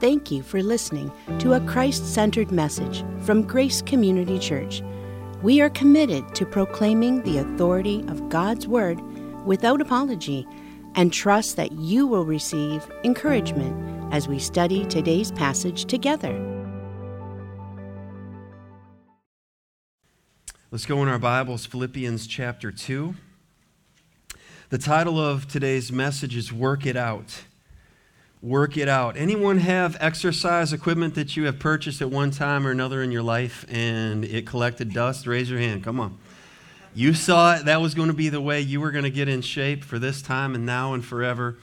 Thank you for listening to a Christ centered message from Grace Community Church. We are committed to proclaiming the authority of God's Word without apology and trust that you will receive encouragement as we study today's passage together. Let's go in our Bibles, Philippians chapter 2. The title of today's message is Work It Out work it out. Anyone have exercise equipment that you have purchased at one time or another in your life and it collected dust? Raise your hand. Come on. You saw it. That was going to be the way you were going to get in shape for this time and now and forever.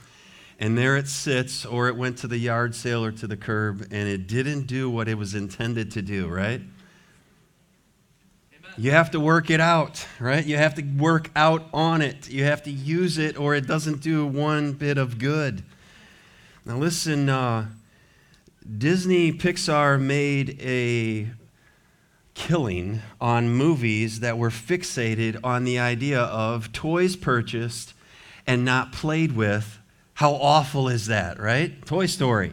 And there it sits, or it went to the yard sale or to the curb, and it didn't do what it was intended to do, right? You have to work it out, right? You have to work out on it. You have to use it, or it doesn't do one bit of good. Now, listen, uh, Disney Pixar made a killing on movies that were fixated on the idea of toys purchased and not played with. How awful is that, right? Toy Story.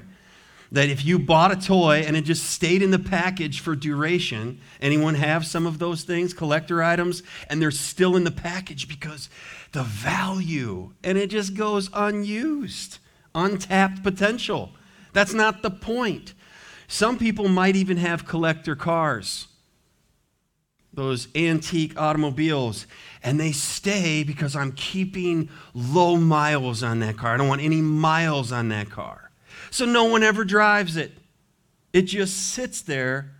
That if you bought a toy and it just stayed in the package for duration, anyone have some of those things, collector items, and they're still in the package because the value, and it just goes unused untapped potential. That's not the point. Some people might even have collector cars, those antique automobiles, and they stay because I'm keeping low miles on that car. I don't want any miles on that car. So no one ever drives it. It just sits there,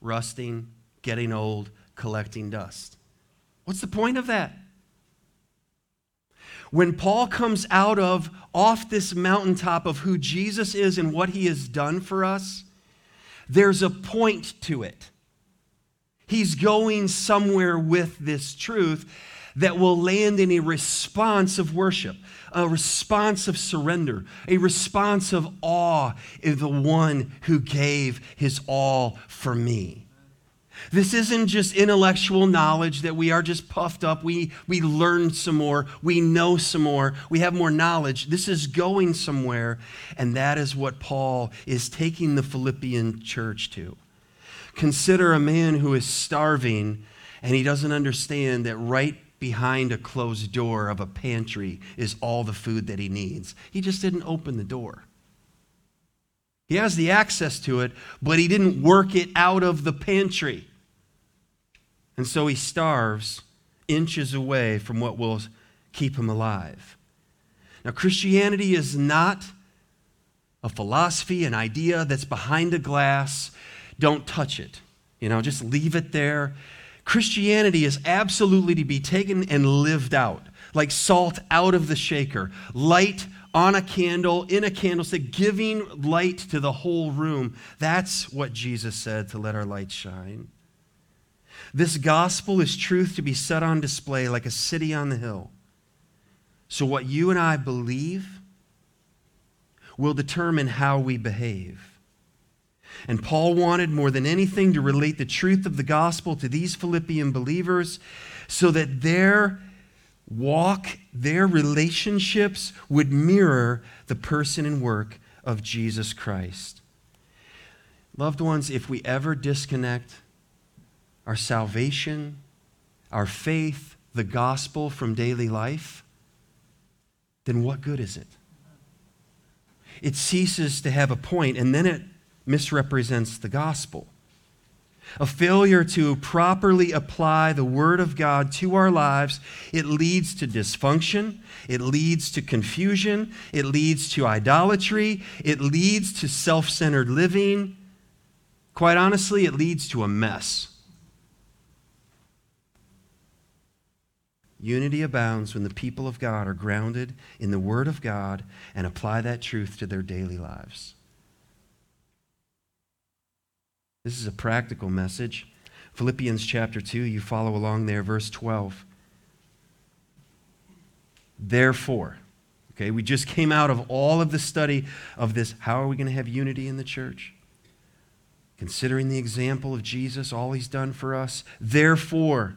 rusting, getting old, collecting dust. What's the point of that? When Paul comes out of off this mountaintop of who Jesus is and what he has done for us, there's a point to it. He's going somewhere with this truth that will land in a response of worship, a response of surrender, a response of awe in the one who gave his all for me. This isn't just intellectual knowledge that we are just puffed up. We, we learn some more. We know some more. We have more knowledge. This is going somewhere. And that is what Paul is taking the Philippian church to. Consider a man who is starving and he doesn't understand that right behind a closed door of a pantry is all the food that he needs. He just didn't open the door. He has the access to it, but he didn't work it out of the pantry. And so he starves inches away from what will keep him alive. Now, Christianity is not a philosophy, an idea that's behind a glass. Don't touch it. You know, just leave it there. Christianity is absolutely to be taken and lived out, like salt out of the shaker, light on a candle, in a candlestick, giving light to the whole room. That's what Jesus said to let our light shine. This gospel is truth to be set on display like a city on the hill. So, what you and I believe will determine how we behave. And Paul wanted more than anything to relate the truth of the gospel to these Philippian believers so that their walk, their relationships would mirror the person and work of Jesus Christ. Loved ones, if we ever disconnect our salvation, our faith, the gospel from daily life, then what good is it? It ceases to have a point, and then it misrepresents the gospel. A failure to properly apply the Word of God to our lives, it leads to dysfunction, it leads to confusion, it leads to idolatry, it leads to self centered living. Quite honestly, it leads to a mess. Unity abounds when the people of God are grounded in the Word of God and apply that truth to their daily lives. This is a practical message. Philippians chapter 2, you follow along there, verse 12. Therefore, okay, we just came out of all of the study of this. How are we going to have unity in the church? Considering the example of Jesus, all he's done for us. Therefore,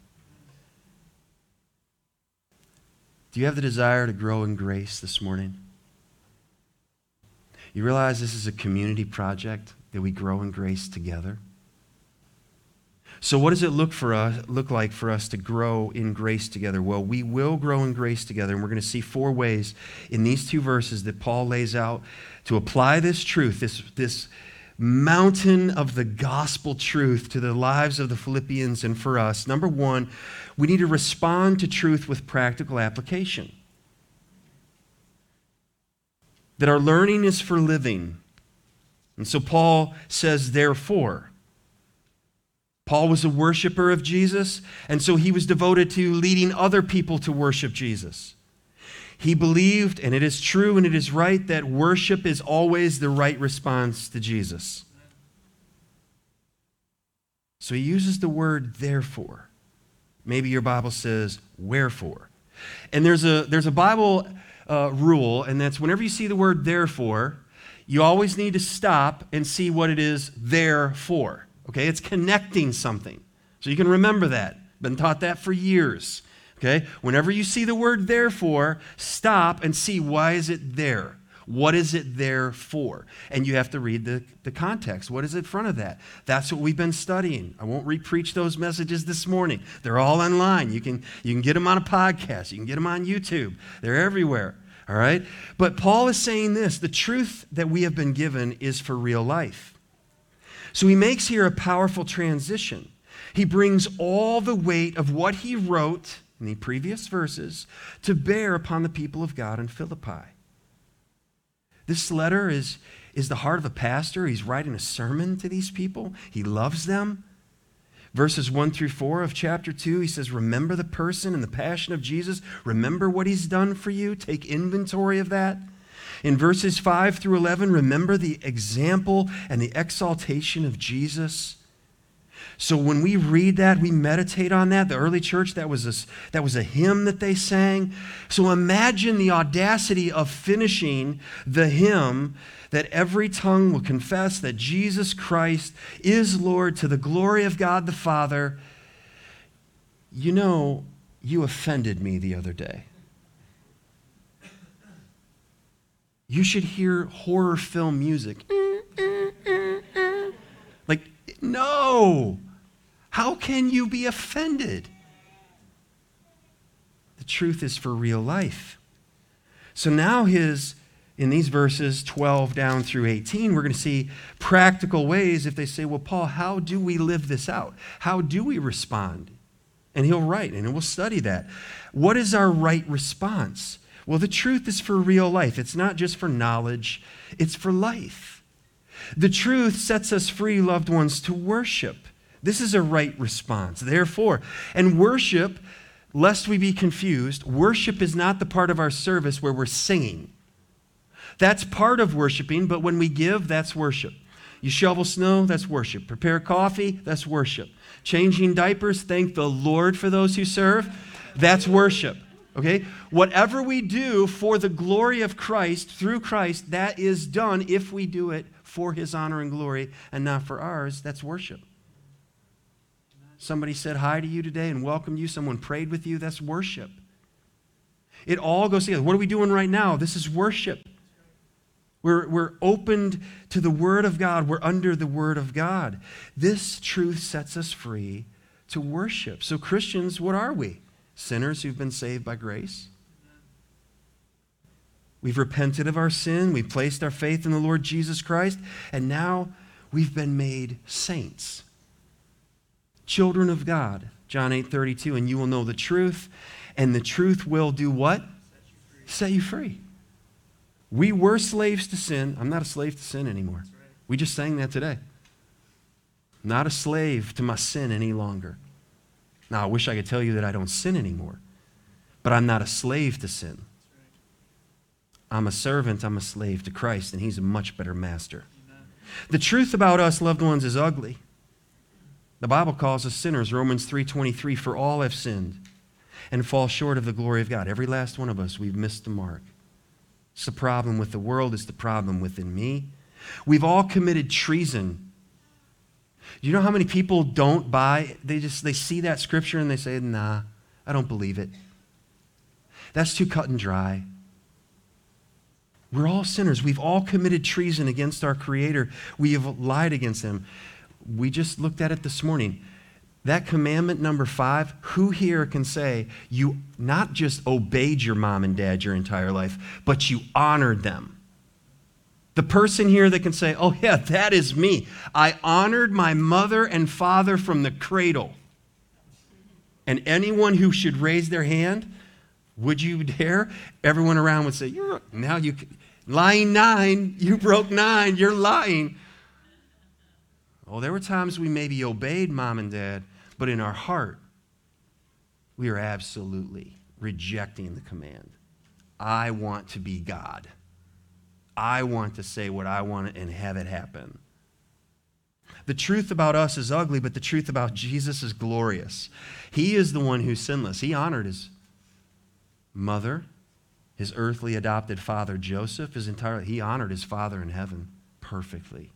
Do you have the desire to grow in grace this morning? You realize this is a community project that we grow in grace together? So, what does it look for us look like for us to grow in grace together? Well, we will grow in grace together, and we're going to see four ways in these two verses that Paul lays out to apply this truth, this, this mountain of the gospel truth to the lives of the Philippians and for us. Number one, we need to respond to truth with practical application. That our learning is for living. And so Paul says, therefore. Paul was a worshiper of Jesus, and so he was devoted to leading other people to worship Jesus. He believed, and it is true and it is right, that worship is always the right response to Jesus. So he uses the word therefore. Maybe your Bible says wherefore. And there's a, there's a Bible uh, rule, and that's whenever you see the word therefore, you always need to stop and see what it is there for. Okay, it's connecting something. So you can remember that. Been taught that for years. Okay? Whenever you see the word therefore, stop and see why is it there? What is it there for? And you have to read the, the context. What is in front of that? That's what we've been studying. I won't repreach those messages this morning. They're all online. You can, you can get them on a podcast, you can get them on YouTube. They're everywhere. All right? But Paul is saying this the truth that we have been given is for real life. So he makes here a powerful transition. He brings all the weight of what he wrote in the previous verses to bear upon the people of God in Philippi. This letter is, is the heart of a pastor. He's writing a sermon to these people, he loves them. Verses 1 through 4 of chapter 2, he says, Remember the person and the passion of Jesus. Remember what he's done for you. Take inventory of that. In verses 5 through 11, remember the example and the exaltation of Jesus. So when we read that, we meditate on that. The early church, that was a, that was a hymn that they sang. So imagine the audacity of finishing the hymn that every tongue will confess that Jesus Christ is Lord to the glory of God the Father. You know, you offended me the other day. You should hear horror film music. No. How can you be offended? The truth is for real life. So now his in these verses 12 down through 18, we're going to see practical ways if they say, Well, Paul, how do we live this out? How do we respond? And he'll write, and we'll study that. What is our right response? Well, the truth is for real life. It's not just for knowledge, it's for life. The truth sets us free, loved ones, to worship. This is a right response. Therefore, and worship, lest we be confused, worship is not the part of our service where we're singing. That's part of worshiping, but when we give, that's worship. You shovel snow, that's worship. Prepare coffee, that's worship. Changing diapers, thank the Lord for those who serve, that's worship. Okay? Whatever we do for the glory of Christ, through Christ, that is done if we do it for his honor and glory and not for ours. That's worship. Somebody said hi to you today and welcomed you. Someone prayed with you. That's worship. It all goes together. What are we doing right now? This is worship. We're, we're opened to the Word of God. We're under the Word of God. This truth sets us free to worship. So, Christians, what are we? Sinners who've been saved by grace? We've repented of our sin. We've placed our faith in the Lord Jesus Christ. And now we've been made saints children of God. John 8 32, and you will know the truth, and the truth will do what? Set you free. We were slaves to sin. I'm not a slave to sin anymore. We just sang that today. Not a slave to my sin any longer. Now, I wish I could tell you that I don't sin anymore, but I'm not a slave to sin. I'm a servant, I'm a slave to Christ, and He's a much better master. The truth about us, loved ones, is ugly. The Bible calls us sinners, Romans 3:23, for all have sinned and fall short of the glory of God. Every last one of us, we've missed the mark. It's the problem with the world, it's the problem within me. We've all committed treason. You know how many people don't buy? They just they see that scripture and they say, "Nah, I don't believe it." That's too cut and dry. We're all sinners. We've all committed treason against our Creator. We have lied against Him. We just looked at it this morning. That commandment number five, who here can say you not just obeyed your mom and dad your entire life, but you honored them? The person here that can say, oh, yeah, that is me. I honored my mother and father from the cradle. And anyone who should raise their hand, would you dare? Everyone around would say, You're now you lying nine, you broke nine, you're lying. Oh, there were times we maybe obeyed mom and dad, but in our heart, we are absolutely rejecting the command. I want to be God. I want to say what I want and have it happen. The truth about us is ugly, but the truth about Jesus is glorious. He is the one who's sinless. He honored his mother, his earthly adopted father Joseph, his entire he honored his father in heaven perfectly.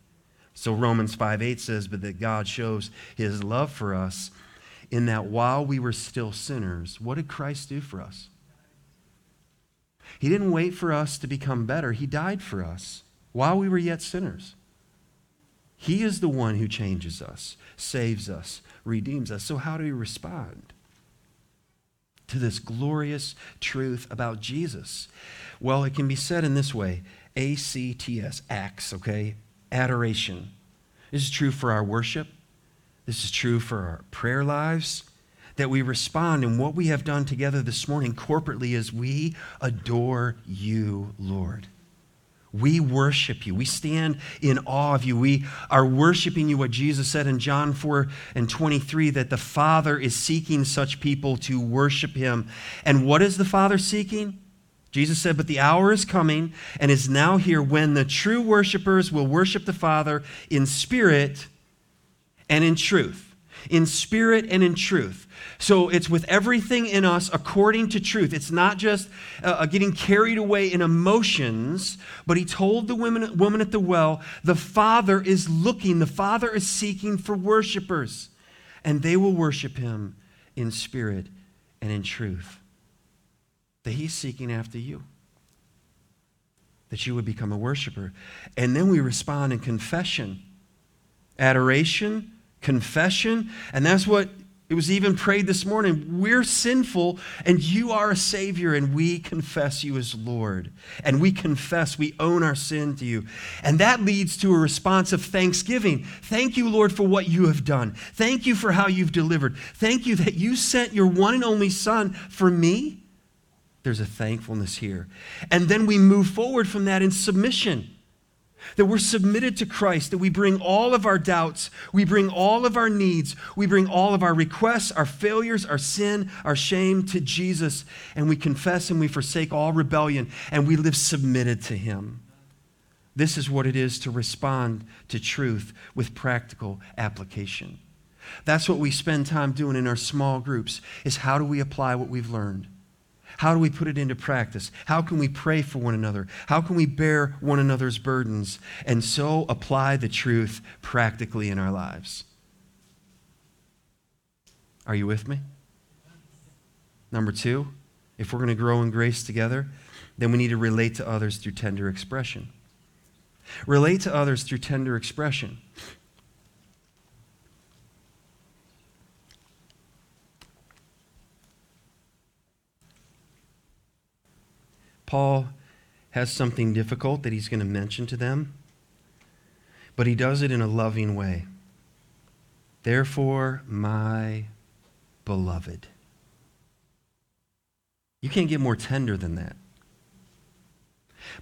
So Romans 5 8 says, But that God shows his love for us in that while we were still sinners, what did Christ do for us? He didn't wait for us to become better, He died for us while we were yet sinners. He is the one who changes us, saves us, redeems us. So, how do we respond to this glorious truth about Jesus? Well, it can be said in this way A C T S, acts, okay? Adoration. This is true for our worship, this is true for our prayer lives. That we respond in what we have done together this morning corporately as we adore you, Lord. We worship you. We stand in awe of you. We are worshiping you, what Jesus said in John 4 and 23, that the Father is seeking such people to worship him. And what is the Father seeking? Jesus said, But the hour is coming and is now here when the true worshipers will worship the Father in spirit and in truth. In spirit and in truth. So it's with everything in us according to truth. It's not just uh, uh, getting carried away in emotions, but he told the woman, woman at the well, the Father is looking, the Father is seeking for worshipers, and they will worship him in spirit and in truth. That he's seeking after you that you would become a worshiper. And then we respond in confession, adoration, confession. And that's what it was even prayed this morning. We're sinful and you are a Savior, and we confess you as Lord. And we confess we own our sin to you. And that leads to a response of thanksgiving. Thank you, Lord, for what you have done. Thank you for how you've delivered. Thank you that you sent your one and only Son for me. There's a thankfulness here. And then we move forward from that in submission that we're submitted to Christ, that we bring all of our doubts, we bring all of our needs, we bring all of our requests, our failures, our sin, our shame to Jesus, and we confess and we forsake all rebellion, and we live submitted to Him. This is what it is to respond to truth with practical application. That's what we spend time doing in our small groups is how do we apply what we've learned? How do we put it into practice? How can we pray for one another? How can we bear one another's burdens and so apply the truth practically in our lives? Are you with me? Number two, if we're going to grow in grace together, then we need to relate to others through tender expression. Relate to others through tender expression. Paul has something difficult that he's going to mention to them, but he does it in a loving way. Therefore, my beloved. You can't get more tender than that.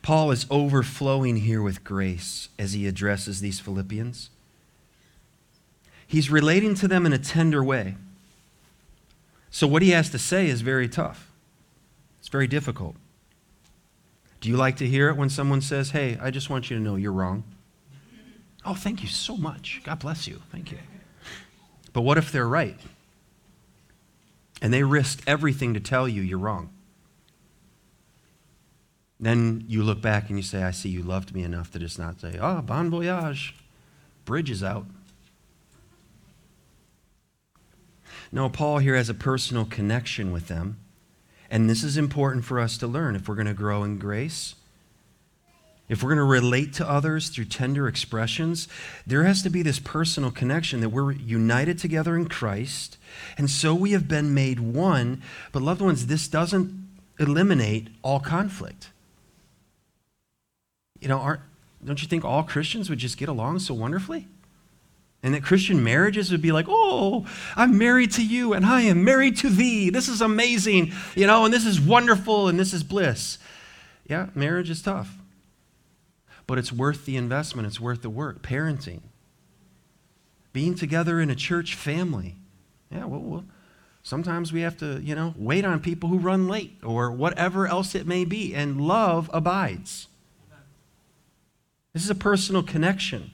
Paul is overflowing here with grace as he addresses these Philippians. He's relating to them in a tender way. So, what he has to say is very tough, it's very difficult. Do you like to hear it when someone says, Hey, I just want you to know you're wrong? Oh, thank you so much. God bless you. Thank you. But what if they're right? And they risked everything to tell you you're wrong. Then you look back and you say, I see you loved me enough to just not say, oh, bon voyage, bridge is out. No, Paul here has a personal connection with them. And this is important for us to learn if we're going to grow in grace. If we're going to relate to others through tender expressions, there has to be this personal connection that we're united together in Christ, and so we have been made one. But, loved ones, this doesn't eliminate all conflict. You know, aren't, don't you think all Christians would just get along so wonderfully? And that Christian marriages would be like, oh, I'm married to you and I am married to thee. This is amazing, you know, and this is wonderful and this is bliss. Yeah, marriage is tough. But it's worth the investment, it's worth the work. Parenting, being together in a church family. Yeah, well, well sometimes we have to, you know, wait on people who run late or whatever else it may be, and love abides. This is a personal connection.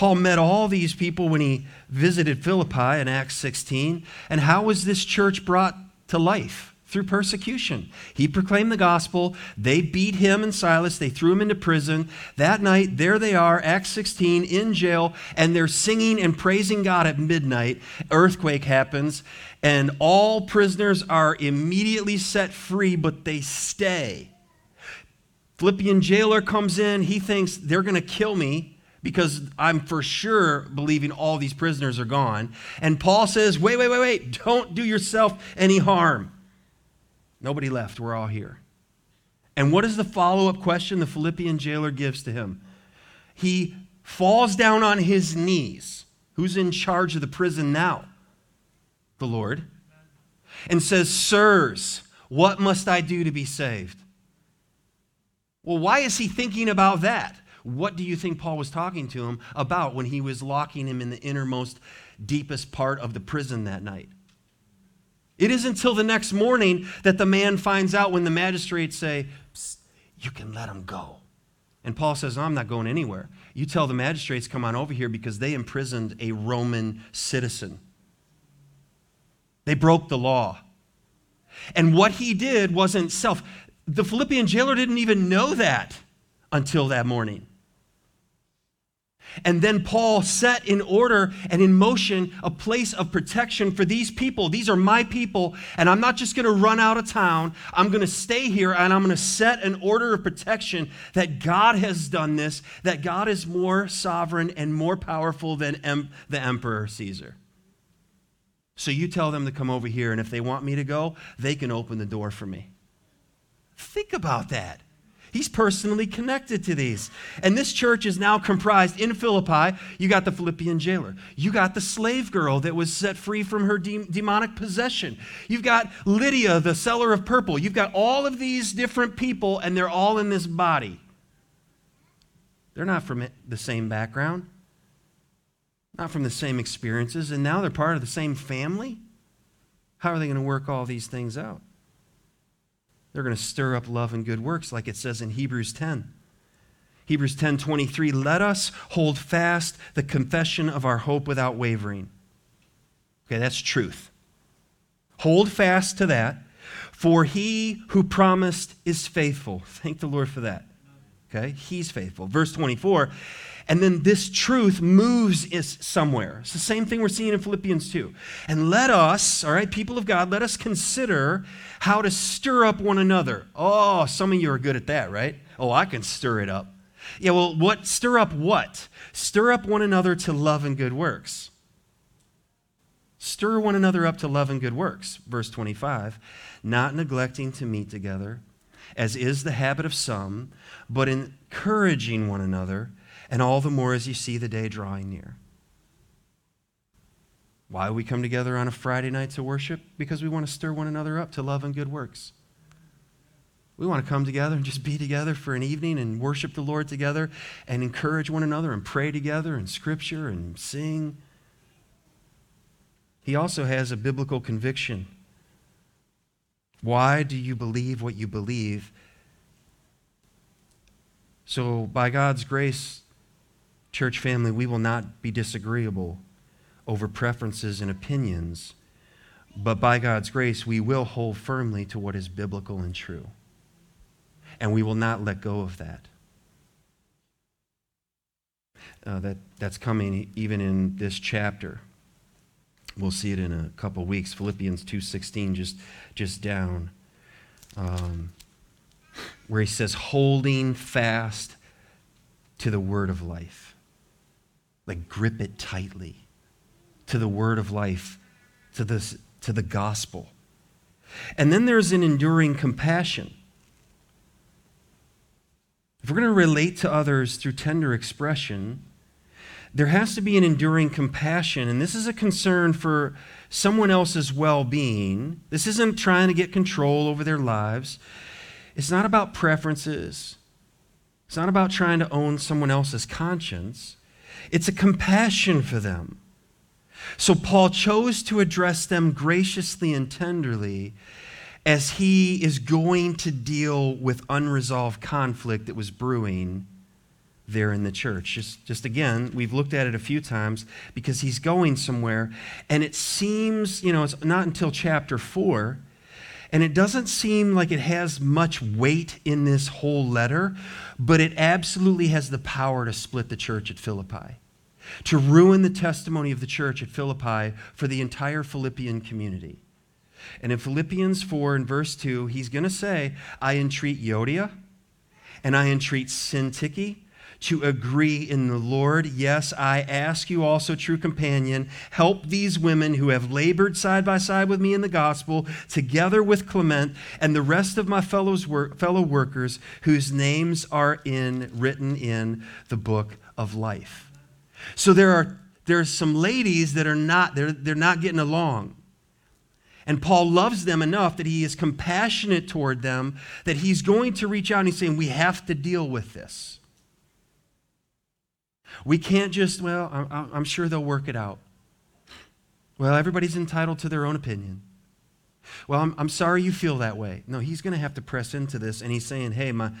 Paul met all these people when he visited Philippi in Acts 16. And how was this church brought to life? Through persecution. He proclaimed the gospel. They beat him and Silas. They threw him into prison. That night, there they are, Acts 16, in jail, and they're singing and praising God at midnight. Earthquake happens, and all prisoners are immediately set free, but they stay. Philippian jailer comes in. He thinks they're going to kill me because I'm for sure believing all these prisoners are gone. And Paul says, wait, wait, wait, wait, don't do yourself any harm. Nobody left, we're all here. And what is the follow up question the Philippian jailer gives to him? He falls down on his knees. Who's in charge of the prison now? The Lord. And says, Sirs, what must I do to be saved? Well, why is he thinking about that? What do you think Paul was talking to him about when he was locking him in the innermost, deepest part of the prison that night? It isn't until the next morning that the man finds out when the magistrates say, You can let him go. And Paul says, no, I'm not going anywhere. You tell the magistrates, come on over here because they imprisoned a Roman citizen. They broke the law. And what he did wasn't self. The Philippian jailer didn't even know that until that morning. And then Paul set in order and in motion a place of protection for these people. These are my people, and I'm not just going to run out of town. I'm going to stay here and I'm going to set an order of protection that God has done this, that God is more sovereign and more powerful than em- the emperor Caesar. So you tell them to come over here, and if they want me to go, they can open the door for me. Think about that. He's personally connected to these. And this church is now comprised in Philippi. You got the Philippian jailer. You got the slave girl that was set free from her de- demonic possession. You've got Lydia, the seller of purple. You've got all of these different people, and they're all in this body. They're not from the same background, not from the same experiences, and now they're part of the same family. How are they going to work all these things out? They're going to stir up love and good works, like it says in Hebrews 10. Hebrews 10 23, let us hold fast the confession of our hope without wavering. Okay, that's truth. Hold fast to that, for he who promised is faithful. Thank the Lord for that. Okay, he's faithful. Verse 24, and then this truth moves is somewhere. It's the same thing we're seeing in Philippians 2. And let us, all right, people of God, let us consider how to stir up one another. Oh, some of you are good at that, right? Oh, I can stir it up. Yeah, well, what stir up what? Stir up one another to love and good works. Stir one another up to love and good works. Verse 25, not neglecting to meet together, as is the habit of some, but encouraging one another and all the more as you see the day drawing near. Why we come together on a Friday night to worship? Because we want to stir one another up to love and good works. We want to come together and just be together for an evening and worship the Lord together and encourage one another and pray together and scripture and sing. He also has a biblical conviction. Why do you believe what you believe? So, by God's grace, church family, we will not be disagreeable over preferences and opinions, but by God's grace, we will hold firmly to what is biblical and true. And we will not let go of that. Uh, that that's coming even in this chapter. We'll see it in a couple weeks. Philippians 2.16, just, just down, um, where he says, holding fast to the word of life. Like grip it tightly to the word of life, to, this, to the gospel. And then there's an enduring compassion. If we're going to relate to others through tender expression, there has to be an enduring compassion. And this is a concern for someone else's well being. This isn't trying to get control over their lives. It's not about preferences, it's not about trying to own someone else's conscience. It's a compassion for them. So Paul chose to address them graciously and tenderly as he is going to deal with unresolved conflict that was brewing there in the church. Just, just again, we've looked at it a few times because he's going somewhere. And it seems, you know, it's not until chapter four, and it doesn't seem like it has much weight in this whole letter, but it absolutely has the power to split the church at Philippi, to ruin the testimony of the church at Philippi for the entire Philippian community. And in Philippians 4 and verse 2, he's going to say, I entreat Euodia and I entreat Syntyche to agree in the Lord. Yes, I ask you also, true companion, help these women who have labored side by side with me in the gospel, together with Clement and the rest of my fellows work, fellow workers whose names are in, written in the book of life. So there are there's some ladies that are not they're, they're not getting along. And Paul loves them enough that he is compassionate toward them, that he's going to reach out and he's saying, We have to deal with this. We can't just, well, I'm, sure they'll work it out. Well, everybody's entitled to their own opinion. Well, I'm, I'm sorry you feel that way. No, he's going to have to press into this, and he's saying, hey, my,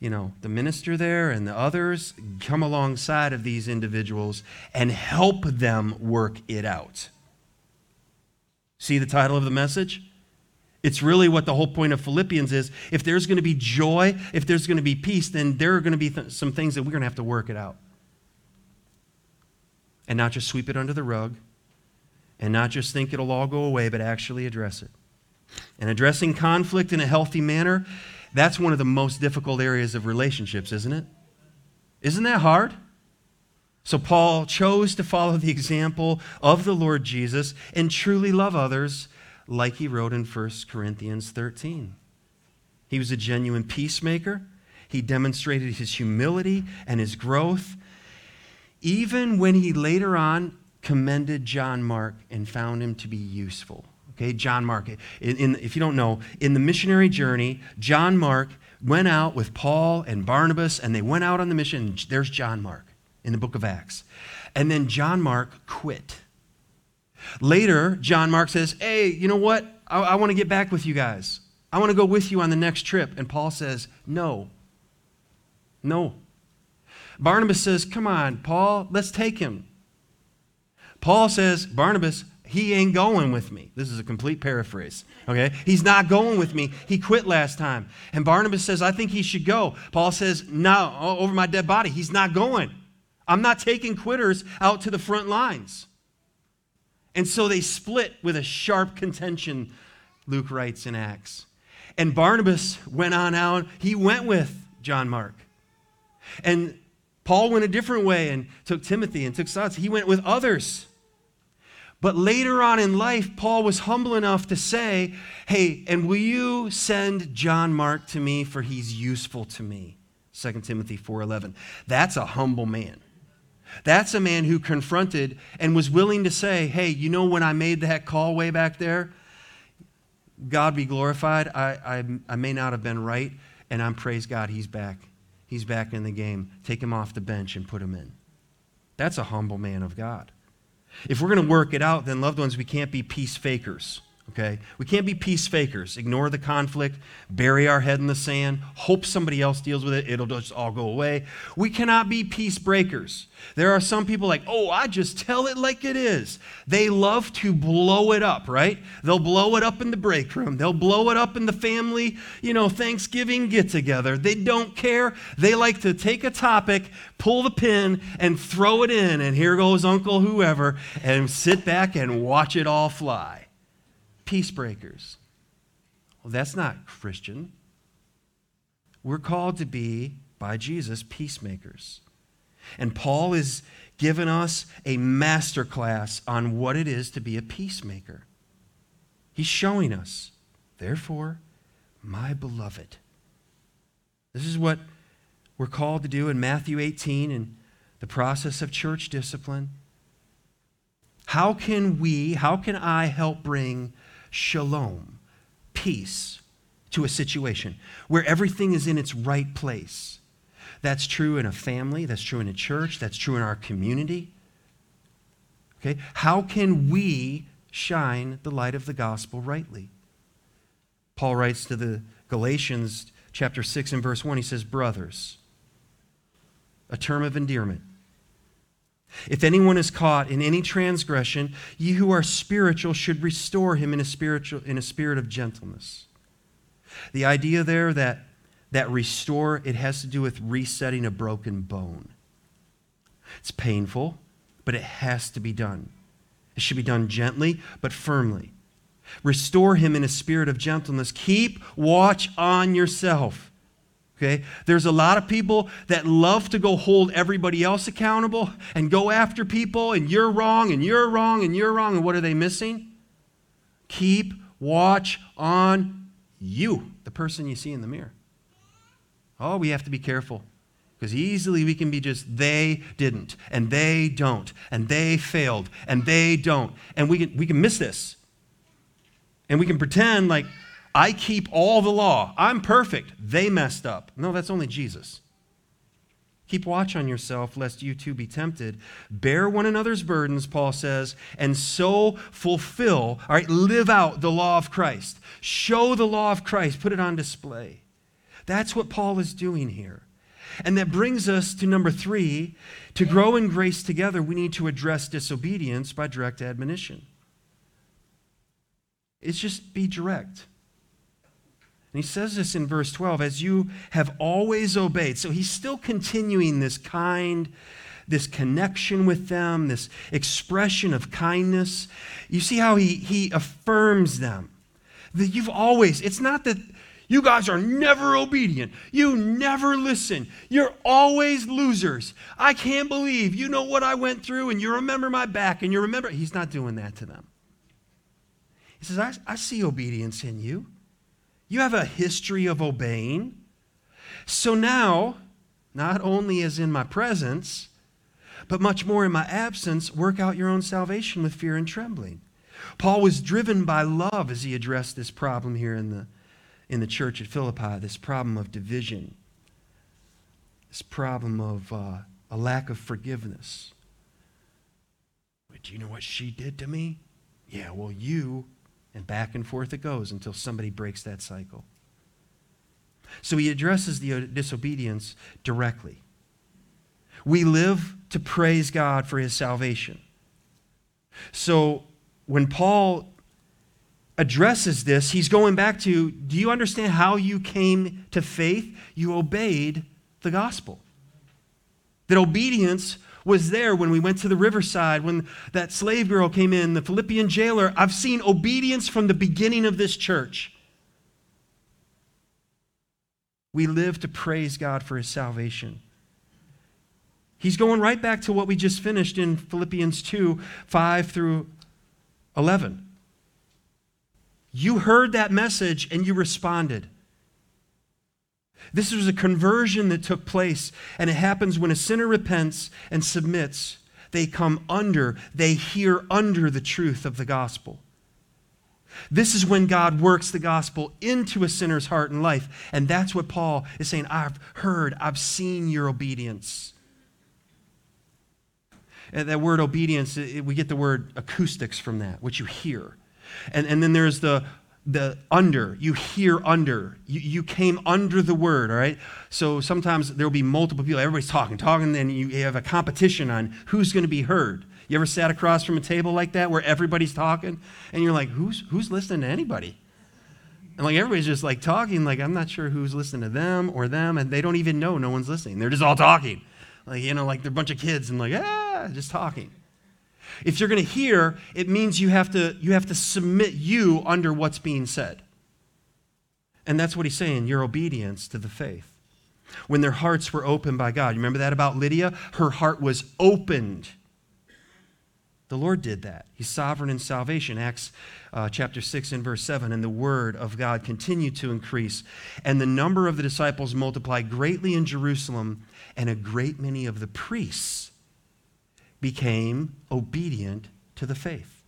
you know, the minister there and the others come alongside of these individuals and help them work it out. See the title of the message? It's really what the whole point of Philippians is. If there's going to be joy, if there's going to be peace, then there are going to be th- some things that we're going to have to work it out and not just sweep it under the rug and not just think it'll all go away, but actually address it. And addressing conflict in a healthy manner, that's one of the most difficult areas of relationships, isn't it? Isn't that hard? So, Paul chose to follow the example of the Lord Jesus and truly love others, like he wrote in 1 Corinthians 13. He was a genuine peacemaker. He demonstrated his humility and his growth even when he later on commended John Mark and found him to be useful. Okay, John Mark. In, in, if you don't know, in the missionary journey, John Mark went out with Paul and Barnabas, and they went out on the mission. There's John Mark in the book of Acts. And then John Mark quit. Later, John Mark says, Hey, you know what? I, I want to get back with you guys. I want to go with you on the next trip. And Paul says, No. No. Barnabas says, Come on, Paul, let's take him. Paul says, Barnabas, he ain't going with me. This is a complete paraphrase. Okay? He's not going with me. He quit last time. And Barnabas says, I think he should go. Paul says, No, over my dead body. He's not going. I'm not taking quitters out to the front lines. And so they split with a sharp contention, Luke writes in Acts. And Barnabas went on out. He went with John Mark. And Paul went a different way and took Timothy and took Silas. He went with others. But later on in life, Paul was humble enough to say, Hey, and will you send John Mark to me for he's useful to me? 2 Timothy 4:11. That's a humble man. That's a man who confronted and was willing to say, Hey, you know when I made that call way back there? God be glorified. I, I, I may not have been right, and I'm praise God, he's back he's back in the game. Take him off the bench and put him in. That's a humble man of God. If we're going to work it out, then, loved ones, we can't be peace fakers. Okay? We can't be peace fakers. Ignore the conflict, bury our head in the sand, hope somebody else deals with it, it'll just all go away. We cannot be peace breakers. There are some people like, oh, I just tell it like it is. They love to blow it up, right? They'll blow it up in the break room. They'll blow it up in the family, you know, Thanksgiving get together. They don't care. They like to take a topic, pull the pin, and throw it in, and here goes Uncle whoever, and sit back and watch it all fly peace breakers. Well, that's not Christian. We're called to be, by Jesus, peacemakers. And Paul is giving us a master class on what it is to be a peacemaker. He's showing us, therefore, my beloved. This is what we're called to do in Matthew 18 and the process of church discipline. How can we, how can I help bring shalom, peace to a situation where everything is in its right place. That's true in a family, that's true in a church, that's true in our community. Okay? How can we shine the light of the gospel rightly? Paul writes to the Galatians chapter 6 and verse 1 he says brothers a term of endearment if anyone is caught in any transgression, ye who are spiritual should restore him in a, spiritual, in a spirit of gentleness. The idea there that, that restore, it has to do with resetting a broken bone. It's painful, but it has to be done. It should be done gently, but firmly. Restore him in a spirit of gentleness. Keep watch on yourself. Okay? There's a lot of people that love to go hold everybody else accountable and go after people, and you're wrong, and you're wrong, and you're wrong. And what are they missing? Keep watch on you, the person you see in the mirror. Oh, we have to be careful because easily we can be just they didn't, and they don't, and they failed, and they don't. And we can, we can miss this. And we can pretend like, I keep all the law. I'm perfect. They messed up. No, that's only Jesus. Keep watch on yourself, lest you too be tempted. Bear one another's burdens, Paul says, and so fulfill, all right, live out the law of Christ. Show the law of Christ, put it on display. That's what Paul is doing here. And that brings us to number three to grow in grace together, we need to address disobedience by direct admonition. It's just be direct. He says this in verse 12 as you have always obeyed. So he's still continuing this kind, this connection with them, this expression of kindness. You see how he, he affirms them. That you've always, it's not that you guys are never obedient. You never listen. You're always losers. I can't believe you know what I went through and you remember my back and you remember. He's not doing that to them. He says, I, I see obedience in you. You have a history of obeying. So now, not only as in my presence, but much more in my absence, work out your own salvation with fear and trembling. Paul was driven by love as he addressed this problem here in the, in the church at Philippi this problem of division, this problem of uh, a lack of forgiveness. Do you know what she did to me? Yeah, well, you and back and forth it goes until somebody breaks that cycle. So he addresses the uh, disobedience directly. We live to praise God for his salvation. So when Paul addresses this, he's going back to do you understand how you came to faith? You obeyed the gospel. That obedience was there when we went to the riverside, when that slave girl came in, the Philippian jailer. I've seen obedience from the beginning of this church. We live to praise God for his salvation. He's going right back to what we just finished in Philippians 2 5 through 11. You heard that message and you responded. This was a conversion that took place, and it happens when a sinner repents and submits. They come under, they hear under the truth of the gospel. This is when God works the gospel into a sinner's heart and life. And that's what Paul is saying. I've heard, I've seen your obedience. And that word obedience, we get the word acoustics from that, what you hear. And, and then there's the, the under. You hear under. You, you came under the word, all right? So sometimes there will be multiple people. Everybody's talking, talking, and then you have a competition on who's going to be heard. You ever sat across from a table like that where everybody's talking and you're like, who's, who's listening to anybody? And like everybody's just like talking, like I'm not sure who's listening to them or them, and they don't even know no one's listening. They're just all talking. Like, you know, like they're a bunch of kids and like, ah, just talking. If you're going to hear, it means you have to you have to submit you under what's being said. And that's what he's saying, your obedience to the faith. When their hearts were opened by God. You remember that about Lydia? Her heart was opened. The Lord did that. He's sovereign in salvation. Acts uh, chapter 6 and verse 7. And the word of God continued to increase, and the number of the disciples multiplied greatly in Jerusalem, and a great many of the priests became obedient to the faith.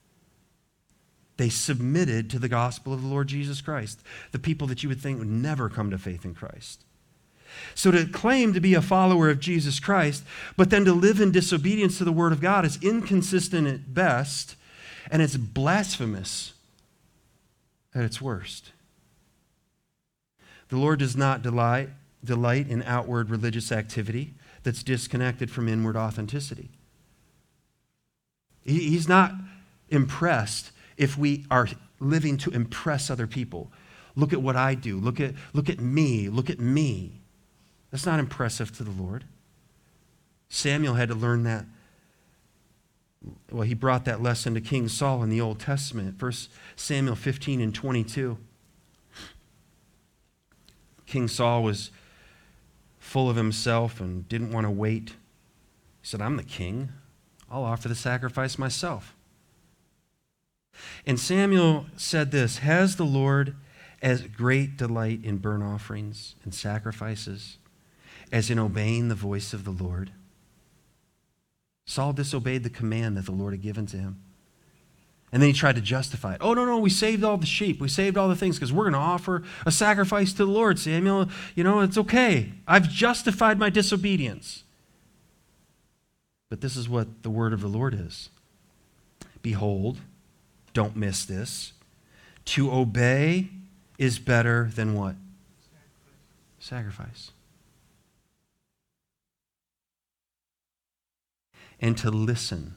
They submitted to the gospel of the Lord Jesus Christ, the people that you would think would never come to faith in Christ. So to claim to be a follower of Jesus Christ, but then to live in disobedience to the Word of God is inconsistent at best, and it's blasphemous at its worst. The Lord does not delight, delight in outward religious activity that's disconnected from inward authenticity. He's not impressed if we are living to impress other people. Look at what I do. Look at, look at me. Look at me. That's not impressive to the Lord. Samuel had to learn that. Well, he brought that lesson to King Saul in the Old Testament. 1 Samuel 15 and 22. King Saul was full of himself and didn't want to wait. He said, I'm the king. I'll offer the sacrifice myself. And Samuel said this Has the Lord as great delight in burnt offerings and sacrifices as in obeying the voice of the Lord? Saul disobeyed the command that the Lord had given to him. And then he tried to justify it. Oh, no, no, we saved all the sheep. We saved all the things because we're going to offer a sacrifice to the Lord, Samuel. You know, it's okay. I've justified my disobedience. But this is what the word of the Lord is Behold, don't miss this. To obey is better than what? Sacrifice. And to listen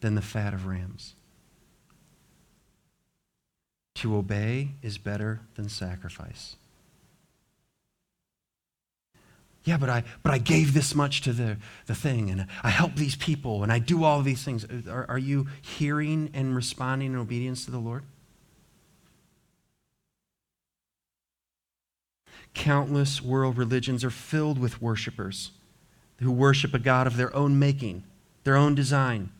than the fat of rams. To obey is better than sacrifice. Yeah, but I, but I gave this much to the, the thing, and I help these people, and I do all these things. Uh, are, are you hearing and responding in obedience to the Lord? Countless world religions are filled with worshipers who worship a God of their own making, their own design.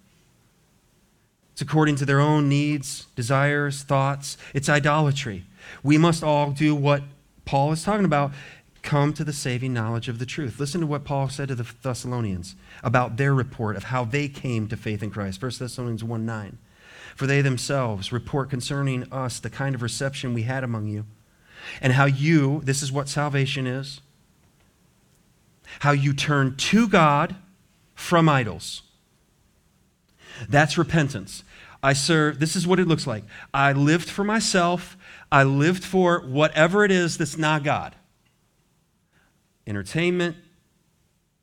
It's according to their own needs, desires, thoughts. It's idolatry. We must all do what Paul is talking about come to the saving knowledge of the truth. Listen to what Paul said to the Thessalonians about their report of how they came to faith in Christ. 1 Thessalonians 1 9. For they themselves report concerning us the kind of reception we had among you, and how you, this is what salvation is, how you turn to God from idols. That's repentance. I serve, this is what it looks like. I lived for myself, I lived for whatever it is that's not God entertainment,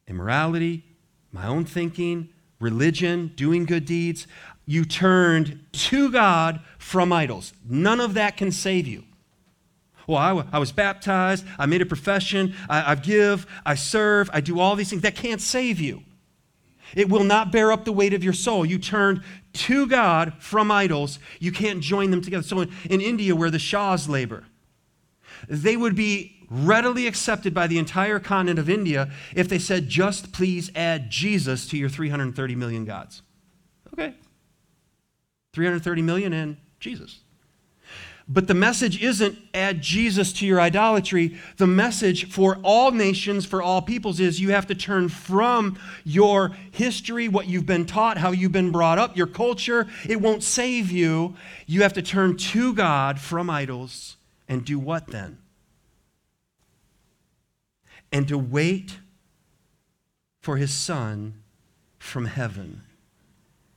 immorality, my own thinking, religion, doing good deeds. You turned to God from idols. None of that can save you. Well, I, w- I was baptized, I made a profession, I, I give, I serve, I do all these things. That can't save you. It will not bear up the weight of your soul. You turned to God from idols. You can't join them together. So in, in India, where the Shahs labor, they would be readily accepted by the entire continent of India if they said, just please add Jesus to your 330 million gods. Okay. 330 million and Jesus. But the message isn't add Jesus to your idolatry. The message for all nations, for all peoples, is you have to turn from your history, what you've been taught, how you've been brought up, your culture. It won't save you. You have to turn to God from idols and do what then? And to wait for his Son from heaven,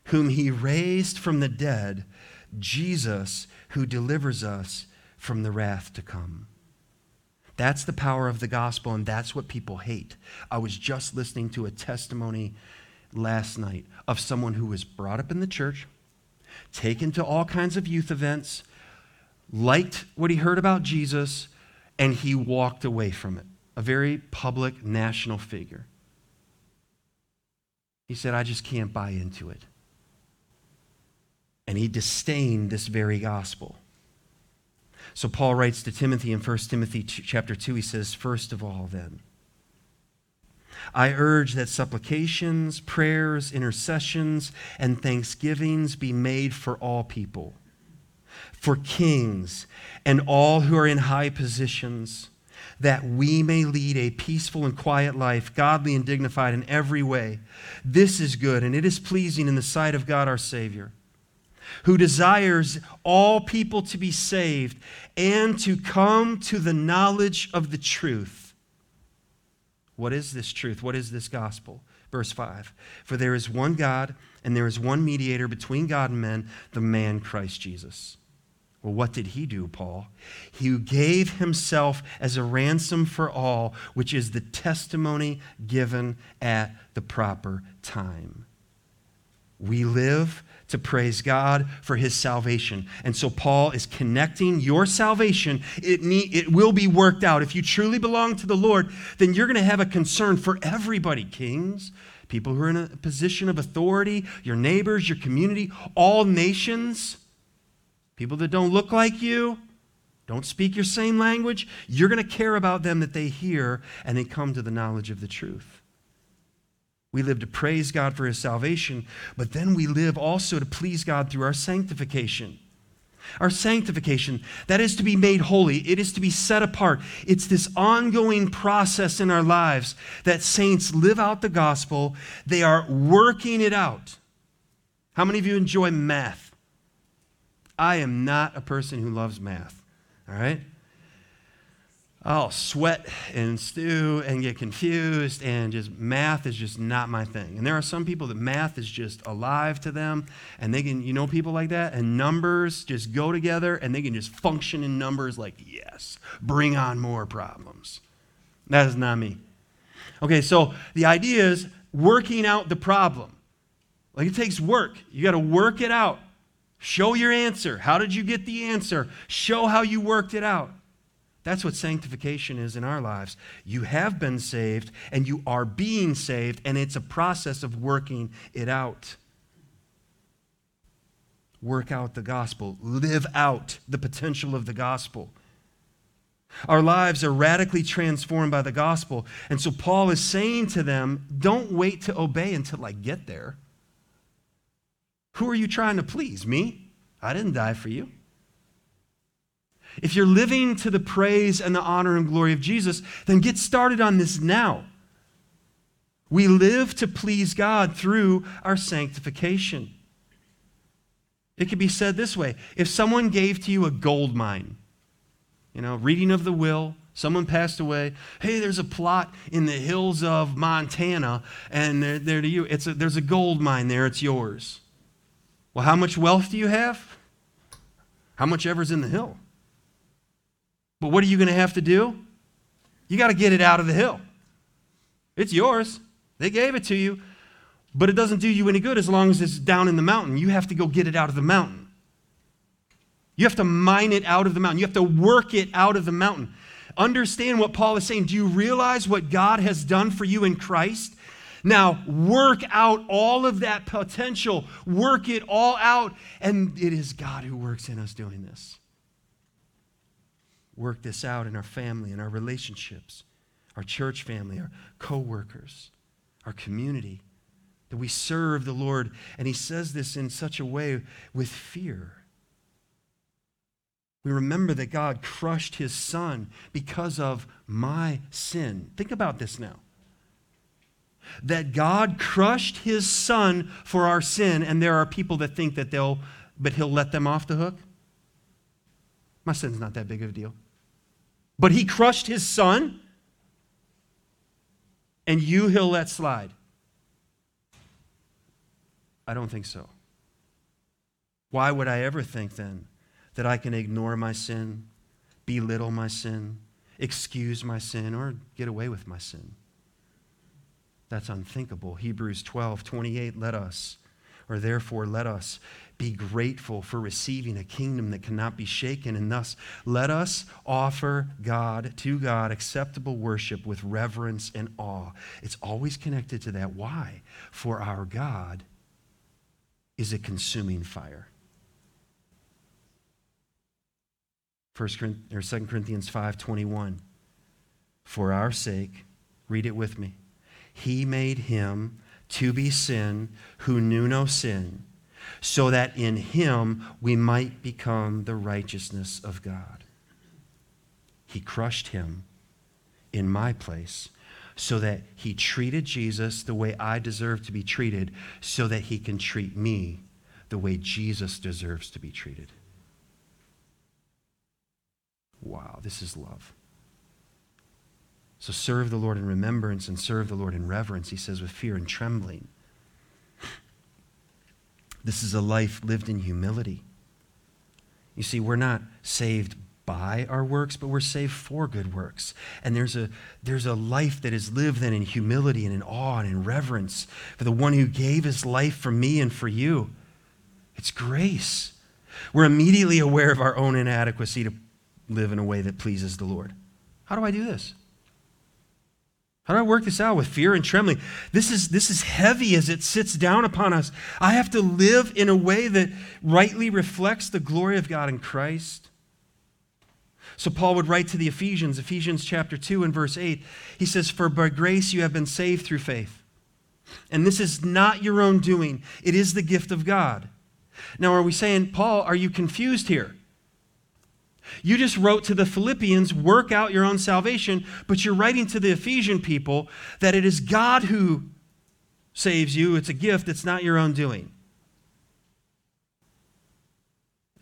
whom he raised from the dead, Jesus, who delivers us from the wrath to come. That's the power of the gospel, and that's what people hate. I was just listening to a testimony last night of someone who was brought up in the church, taken to all kinds of youth events, liked what he heard about Jesus, and he walked away from it. A very public national figure. He said, I just can't buy into it. And he disdained this very gospel. So Paul writes to Timothy in 1 Timothy chapter 2, he says, First of all, then, I urge that supplications, prayers, intercessions, and thanksgivings be made for all people, for kings and all who are in high positions, that we may lead a peaceful and quiet life, godly and dignified in every way. This is good, and it is pleasing in the sight of God our Savior who desires all people to be saved and to come to the knowledge of the truth. What is this truth? What is this gospel? Verse 5 For there is one God, and there is one mediator between God and men, the man Christ Jesus. Well, what did he do, Paul? He gave himself as a ransom for all, which is the testimony given at the proper time. We live to praise God for his salvation. And so Paul is connecting your salvation. It, need, it will be worked out. If you truly belong to the Lord, then you're going to have a concern for everybody kings, people who are in a position of authority, your neighbors, your community, all nations, people that don't look like you. Don't speak your same language. You're going to care about them that they hear and they come to the knowledge of the truth. We live to praise God for his salvation, but then we live also to please God through our sanctification. Our sanctification, that is to be made holy, it is to be set apart. It's this ongoing process in our lives that saints live out the gospel, they are working it out. How many of you enjoy math? I am not a person who loves math, all right? I'll sweat and stew and get confused, and just math is just not my thing. And there are some people that math is just alive to them, and they can, you know, people like that, and numbers just go together, and they can just function in numbers like, yes, bring on more problems. That is not me. Okay, so the idea is working out the problem. Like it takes work. You got to work it out. Show your answer. How did you get the answer? Show how you worked it out. That's what sanctification is in our lives. You have been saved and you are being saved, and it's a process of working it out. Work out the gospel, live out the potential of the gospel. Our lives are radically transformed by the gospel. And so Paul is saying to them, don't wait to obey until I get there. Who are you trying to please? Me? I didn't die for you. If you're living to the praise and the honor and glory of Jesus, then get started on this now. We live to please God through our sanctification. It could be said this way if someone gave to you a gold mine, you know, reading of the will, someone passed away, hey, there's a plot in the hills of Montana, and they're to you. It's a, there's a gold mine there, it's yours. Well, how much wealth do you have? How much ever's in the hill? But what are you going to have to do? You got to get it out of the hill. It's yours. They gave it to you, but it doesn't do you any good as long as it's down in the mountain. You have to go get it out of the mountain. You have to mine it out of the mountain. You have to work it out of the mountain. Understand what Paul is saying. Do you realize what God has done for you in Christ? Now, work out all of that potential, work it all out, and it is God who works in us doing this work this out in our family, in our relationships, our church family, our co-workers, our community, that we serve the Lord. And he says this in such a way with fear. We remember that God crushed his son because of my sin. Think about this now. That God crushed his son for our sin, and there are people that think that they'll, but he'll let them off the hook. My sin's not that big of a deal. But he crushed his son, and you he'll let slide. I don't think so. Why would I ever think then that I can ignore my sin, belittle my sin, excuse my sin, or get away with my sin? That's unthinkable. Hebrews 12, 28, let us, or therefore let us, be grateful for receiving a kingdom that cannot be shaken, and thus let us offer God, to God, acceptable worship with reverence and awe. It's always connected to that. Why? For our God is a consuming fire. 1 or 2 Corinthians 5:21 For our sake read it with me he made him to be sin who knew no sin so that in him we might become the righteousness of God he crushed him in my place so that he treated Jesus the way I deserve to be treated so that he can treat me the way Jesus deserves to be treated Wow, this is love. So serve the Lord in remembrance and serve the Lord in reverence, he says, with fear and trembling. This is a life lived in humility. You see, we're not saved by our works, but we're saved for good works. And there's a, there's a life that is lived then in humility and in awe and in reverence for the one who gave his life for me and for you. It's grace. We're immediately aware of our own inadequacy to live in a way that pleases the Lord. How do I do this? How do I work this out with fear and trembling? This is, this is heavy as it sits down upon us. I have to live in a way that rightly reflects the glory of God in Christ. So Paul would write to the Ephesians, Ephesians chapter 2 and verse 8. He says, For by grace you have been saved through faith. And this is not your own doing, it is the gift of God. Now, are we saying, Paul, are you confused here? You just wrote to the Philippians, work out your own salvation, but you're writing to the Ephesian people that it is God who saves you. It's a gift, it's not your own doing.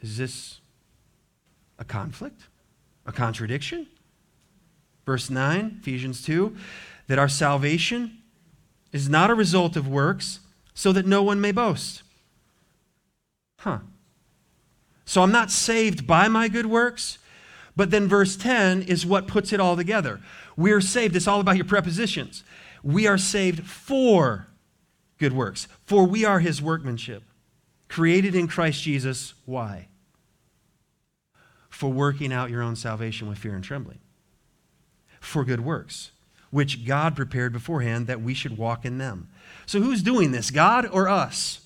Is this a conflict? A contradiction? Verse 9, Ephesians 2, that our salvation is not a result of works, so that no one may boast. Huh. So I'm not saved by my good works. But then verse 10 is what puts it all together. We are saved. It's all about your prepositions. We are saved for good works, for we are his workmanship, created in Christ Jesus. Why? For working out your own salvation with fear and trembling, for good works, which God prepared beforehand that we should walk in them. So who's doing this, God or us?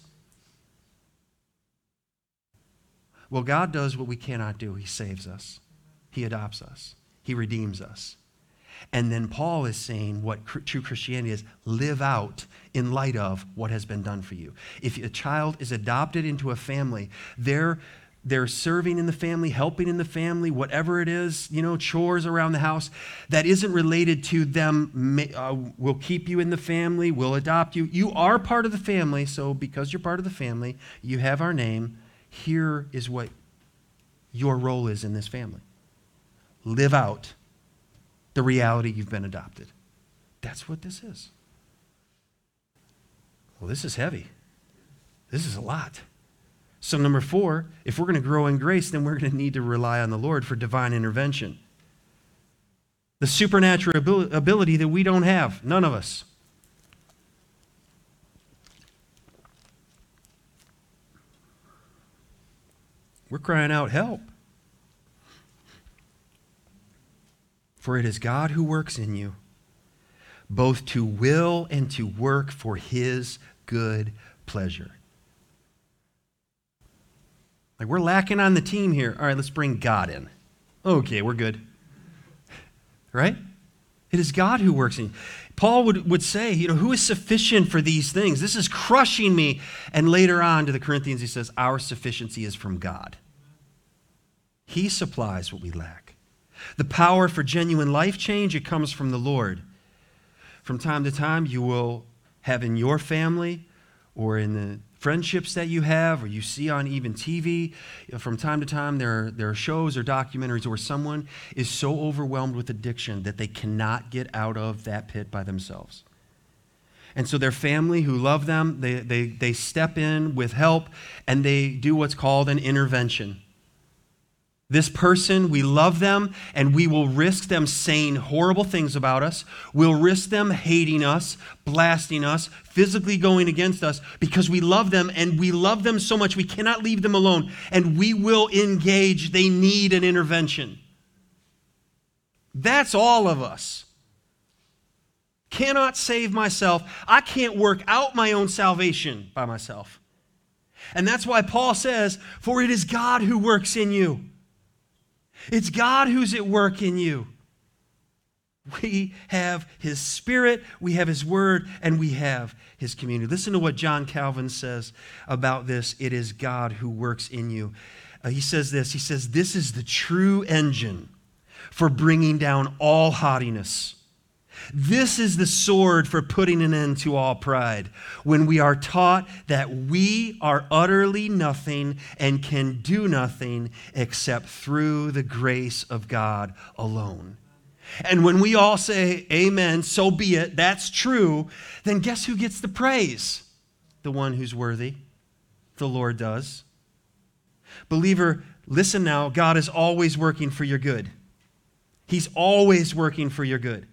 Well, God does what we cannot do. He saves us, He adopts us, He redeems us. And then Paul is saying what true Christianity is live out in light of what has been done for you. If a child is adopted into a family, they're they're serving in the family, helping in the family, whatever it is, you know, chores around the house that isn't related to them, uh, will keep you in the family, will adopt you. You are part of the family, so because you're part of the family, you have our name here is what your role is in this family live out the reality you've been adopted. That's what this is. Well, this is heavy. This is a lot. So, number four, if we're going to grow in grace, then we're going to need to rely on the Lord for divine intervention. The supernatural ability that we don't have, none of us. We're crying out, help. For it is God who works in you, both to will and to work for his good pleasure. Like we're lacking on the team here. All right, let's bring God in. Okay, we're good. Right? It is God who works in you. Paul would, would say, you know, who is sufficient for these things? This is crushing me. And later on to the Corinthians, he says, our sufficiency is from God. He supplies what we lack. The power for genuine life change, it comes from the Lord. From time to time, you will have in your family or in the friendships that you have or you see on even TV, from time to time, there are, there are shows or documentaries where someone is so overwhelmed with addiction that they cannot get out of that pit by themselves. And so their family who love them, they, they, they step in with help and they do what's called an intervention. This person, we love them, and we will risk them saying horrible things about us. We'll risk them hating us, blasting us, physically going against us because we love them and we love them so much we cannot leave them alone. And we will engage. They need an intervention. That's all of us. Cannot save myself. I can't work out my own salvation by myself. And that's why Paul says, For it is God who works in you it's God who's at work in you. We have His Spirit, we have His Word, and we have His community. Listen to what John Calvin says about this. It is God who works in you. Uh, he says this He says, This is the true engine for bringing down all haughtiness this is the sword for putting an end to all pride. When we are taught that we are utterly nothing and can do nothing except through the grace of God alone. And when we all say, Amen, so be it, that's true, then guess who gets the praise? The one who's worthy. The Lord does. Believer, listen now, God is always working for your good. He's always working for your good.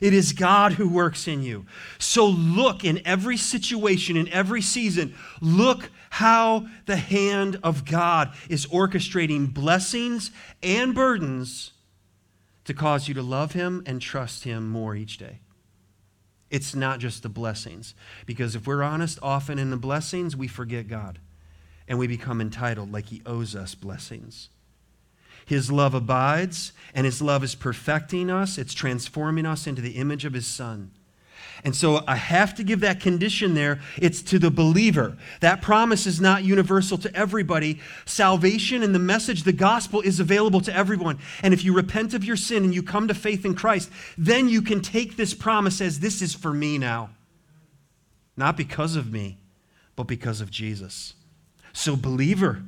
It is God who works in you. So look in every situation, in every season, look how the hand of God is orchestrating blessings and burdens to cause you to love Him and trust Him more each day. It's not just the blessings. Because if we're honest, often in the blessings, we forget God and we become entitled like He owes us blessings. His love abides, and His love is perfecting us, it's transforming us into the image of His Son. And so I have to give that condition there. It's to the believer. That promise is not universal to everybody. Salvation and the message, the gospel, is available to everyone. And if you repent of your sin and you come to faith in Christ, then you can take this promise as this is for me now. Not because of me, but because of Jesus. So, believer,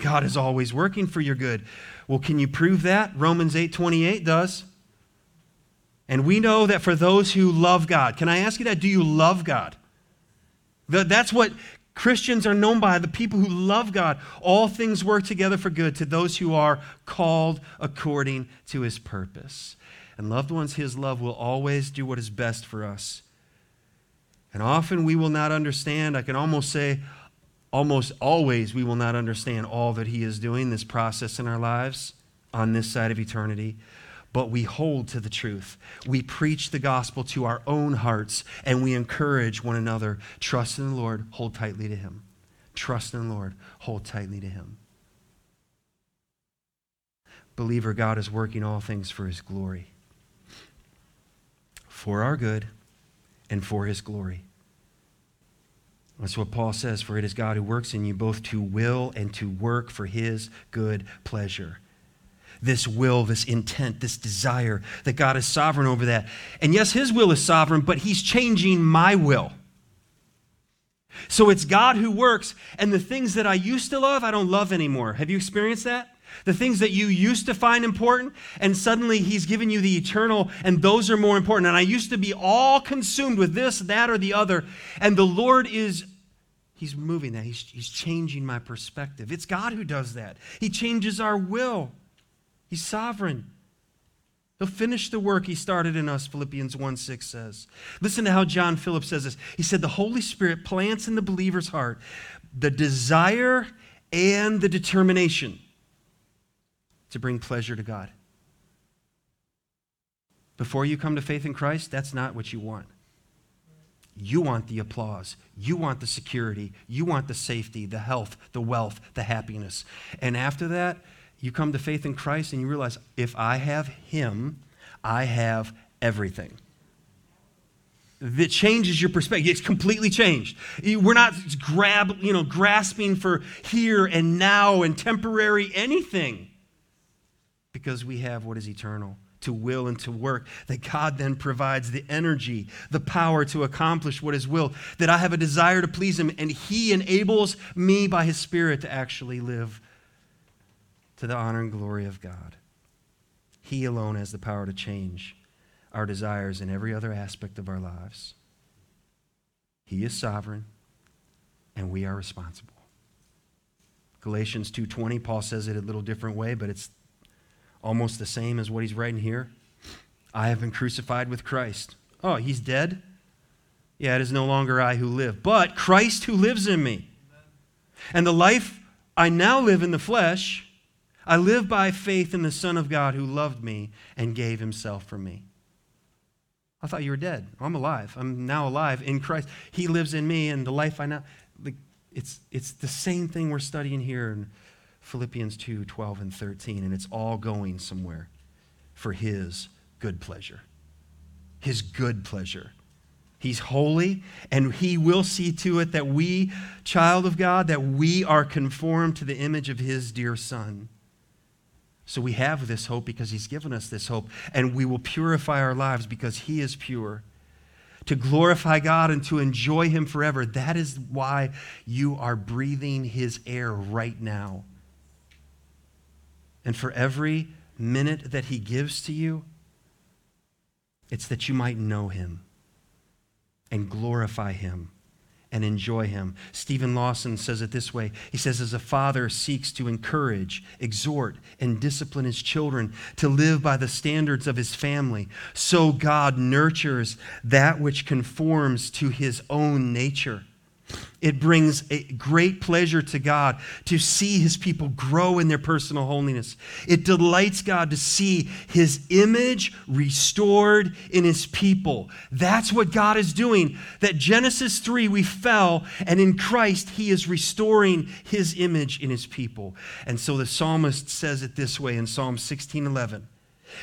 God is always working for your good. Well, can you prove that? Romans 8:28 does. And we know that for those who love God, can I ask you that? Do you love God? That's what Christians are known by, the people who love God. All things work together for good to those who are called according to his purpose. And loved ones, his love will always do what is best for us. And often we will not understand. I can almost say, almost always we will not understand all that He is doing, this process in our lives on this side of eternity. But we hold to the truth. We preach the gospel to our own hearts and we encourage one another. Trust in the Lord, hold tightly to Him. Trust in the Lord, hold tightly to Him. Believer, God is working all things for His glory, for our good and for His glory. That's what Paul says, for it is God who works in you both to will and to work for his good pleasure. This will, this intent, this desire, that God is sovereign over that. And yes, his will is sovereign, but he's changing my will. So it's God who works, and the things that I used to love, I don't love anymore. Have you experienced that? The things that you used to find important, and suddenly He's given you the eternal, and those are more important. And I used to be all consumed with this, that, or the other. And the Lord is, He's moving that. He's, he's changing my perspective. It's God who does that. He changes our will. He's sovereign. He'll finish the work he started in us, Philippians 1 6 says. Listen to how John Phillips says this. He said, The Holy Spirit plants in the believer's heart the desire and the determination to bring pleasure to God. Before you come to faith in Christ, that's not what you want. You want the applause. You want the security. You want the safety, the health, the wealth, the happiness. And after that, you come to faith in Christ and you realize if I have Him, I have everything. That changes your perspective. It's completely changed. We're not grab, you know, grasping for here and now and temporary anything because we have what is eternal to will and to work, that God then provides the energy, the power to accomplish what is will, that I have a desire to please Him, and He enables me by His Spirit to actually live to the honor and glory of God. He alone has the power to change our desires in every other aspect of our lives. He is sovereign, and we are responsible. Galatians 2:20 Paul says it a little different way, but it's almost the same as what he's writing here. I have been crucified with Christ. Oh, he's dead? Yeah, it is no longer I who live, but Christ who lives in me. And the life I now live in the flesh, I live by faith in the Son of God who loved me and gave himself for me. I thought you were dead. I'm alive. I'm now alive in Christ. He lives in me, and the life I now. It's, it's the same thing we're studying here in Philippians 2 12 and 13, and it's all going somewhere for His good pleasure. His good pleasure. He's holy, and He will see to it that we, child of God, that we are conformed to the image of His dear Son. So we have this hope because He's given us this hope, and we will purify our lives because He is pure. To glorify God and to enjoy Him forever. That is why you are breathing His air right now. And for every minute that He gives to you, it's that you might know Him and glorify Him and enjoy him. Steven Lawson says it this way He says, As a father seeks to encourage, exhort, and discipline his children to live by the standards of his family, so God nurtures that which conforms to his own nature. It brings a great pleasure to God to see his people grow in their personal holiness. It delights God to see his image restored in his people. That's what God is doing. That Genesis 3, we fell, and in Christ, he is restoring his image in his people. And so the psalmist says it this way in Psalm 16 11.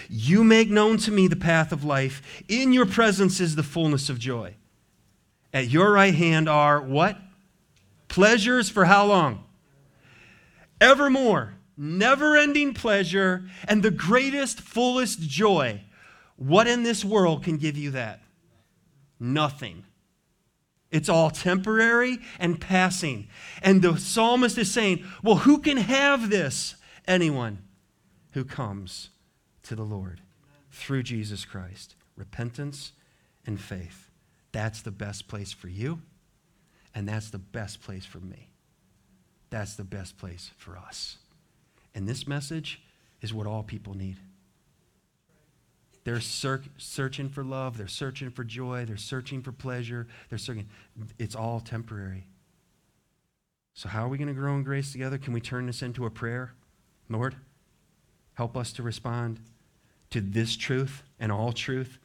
You make known to me the path of life. In your presence is the fullness of joy. At your right hand are what? Pleasures for how long? Evermore. Never ending pleasure and the greatest, fullest joy. What in this world can give you that? Nothing. It's all temporary and passing. And the psalmist is saying, well, who can have this? Anyone who comes to the Lord through Jesus Christ. Repentance and faith. That's the best place for you. And that's the best place for me. That's the best place for us. And this message is what all people need. They're ser- searching for love, they're searching for joy, they're searching for pleasure, they're searching. It's all temporary. So, how are we going to grow in grace together? Can we turn this into a prayer? Lord, help us to respond to this truth and all truth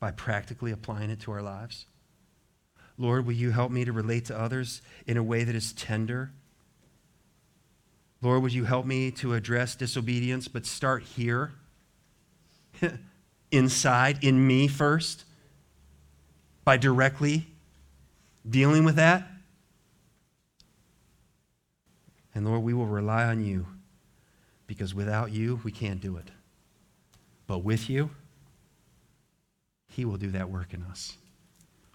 by practically applying it to our lives. Lord, will you help me to relate to others in a way that is tender? Lord, would you help me to address disobedience, but start here, inside, in me first, by directly dealing with that? And Lord, we will rely on you because without you, we can't do it. But with you, He will do that work in us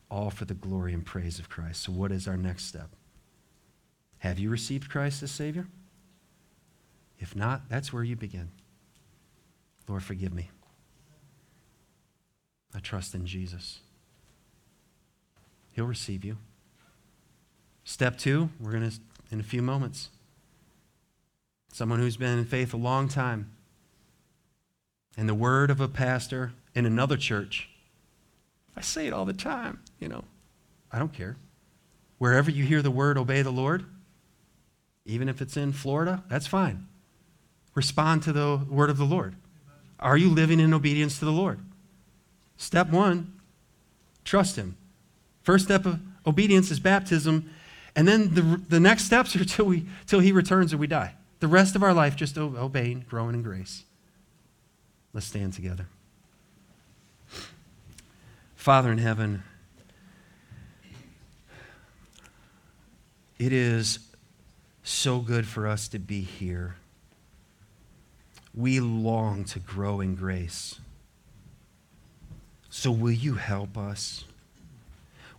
all for the glory and praise of Christ. So, what is our next step? Have you received Christ as Savior? If not, that's where you begin. Lord, forgive me. I trust in Jesus. He'll receive you. Step two, we're going to, in a few moments. Someone who's been in faith a long time. And the word of a pastor in another church I say it all the time, you know. I don't care. Wherever you hear the word, obey the Lord, even if it's in Florida, that's fine. Respond to the word of the Lord. Are you living in obedience to the Lord? Step one, trust Him. First step of obedience is baptism, and then the, the next steps are till, we, till He returns or we die. The rest of our life, just obeying, growing in grace. Let's stand together. Father in heaven, it is so good for us to be here. We long to grow in grace. So, will you help us?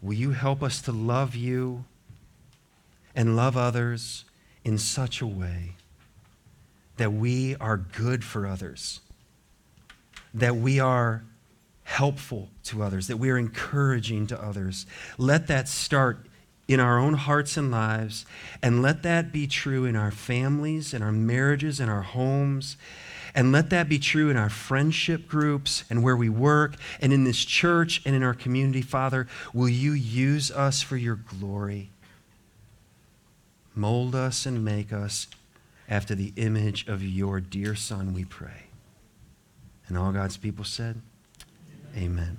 Will you help us to love you and love others in such a way that we are good for others, that we are helpful to others, that we are encouraging to others. Let that start in our own hearts and lives, and let that be true in our families, in our marriages, in our homes. And let that be true in our friendship groups and where we work and in this church and in our community. Father, will you use us for your glory? Mold us and make us after the image of your dear Son, we pray. And all God's people said, Amen.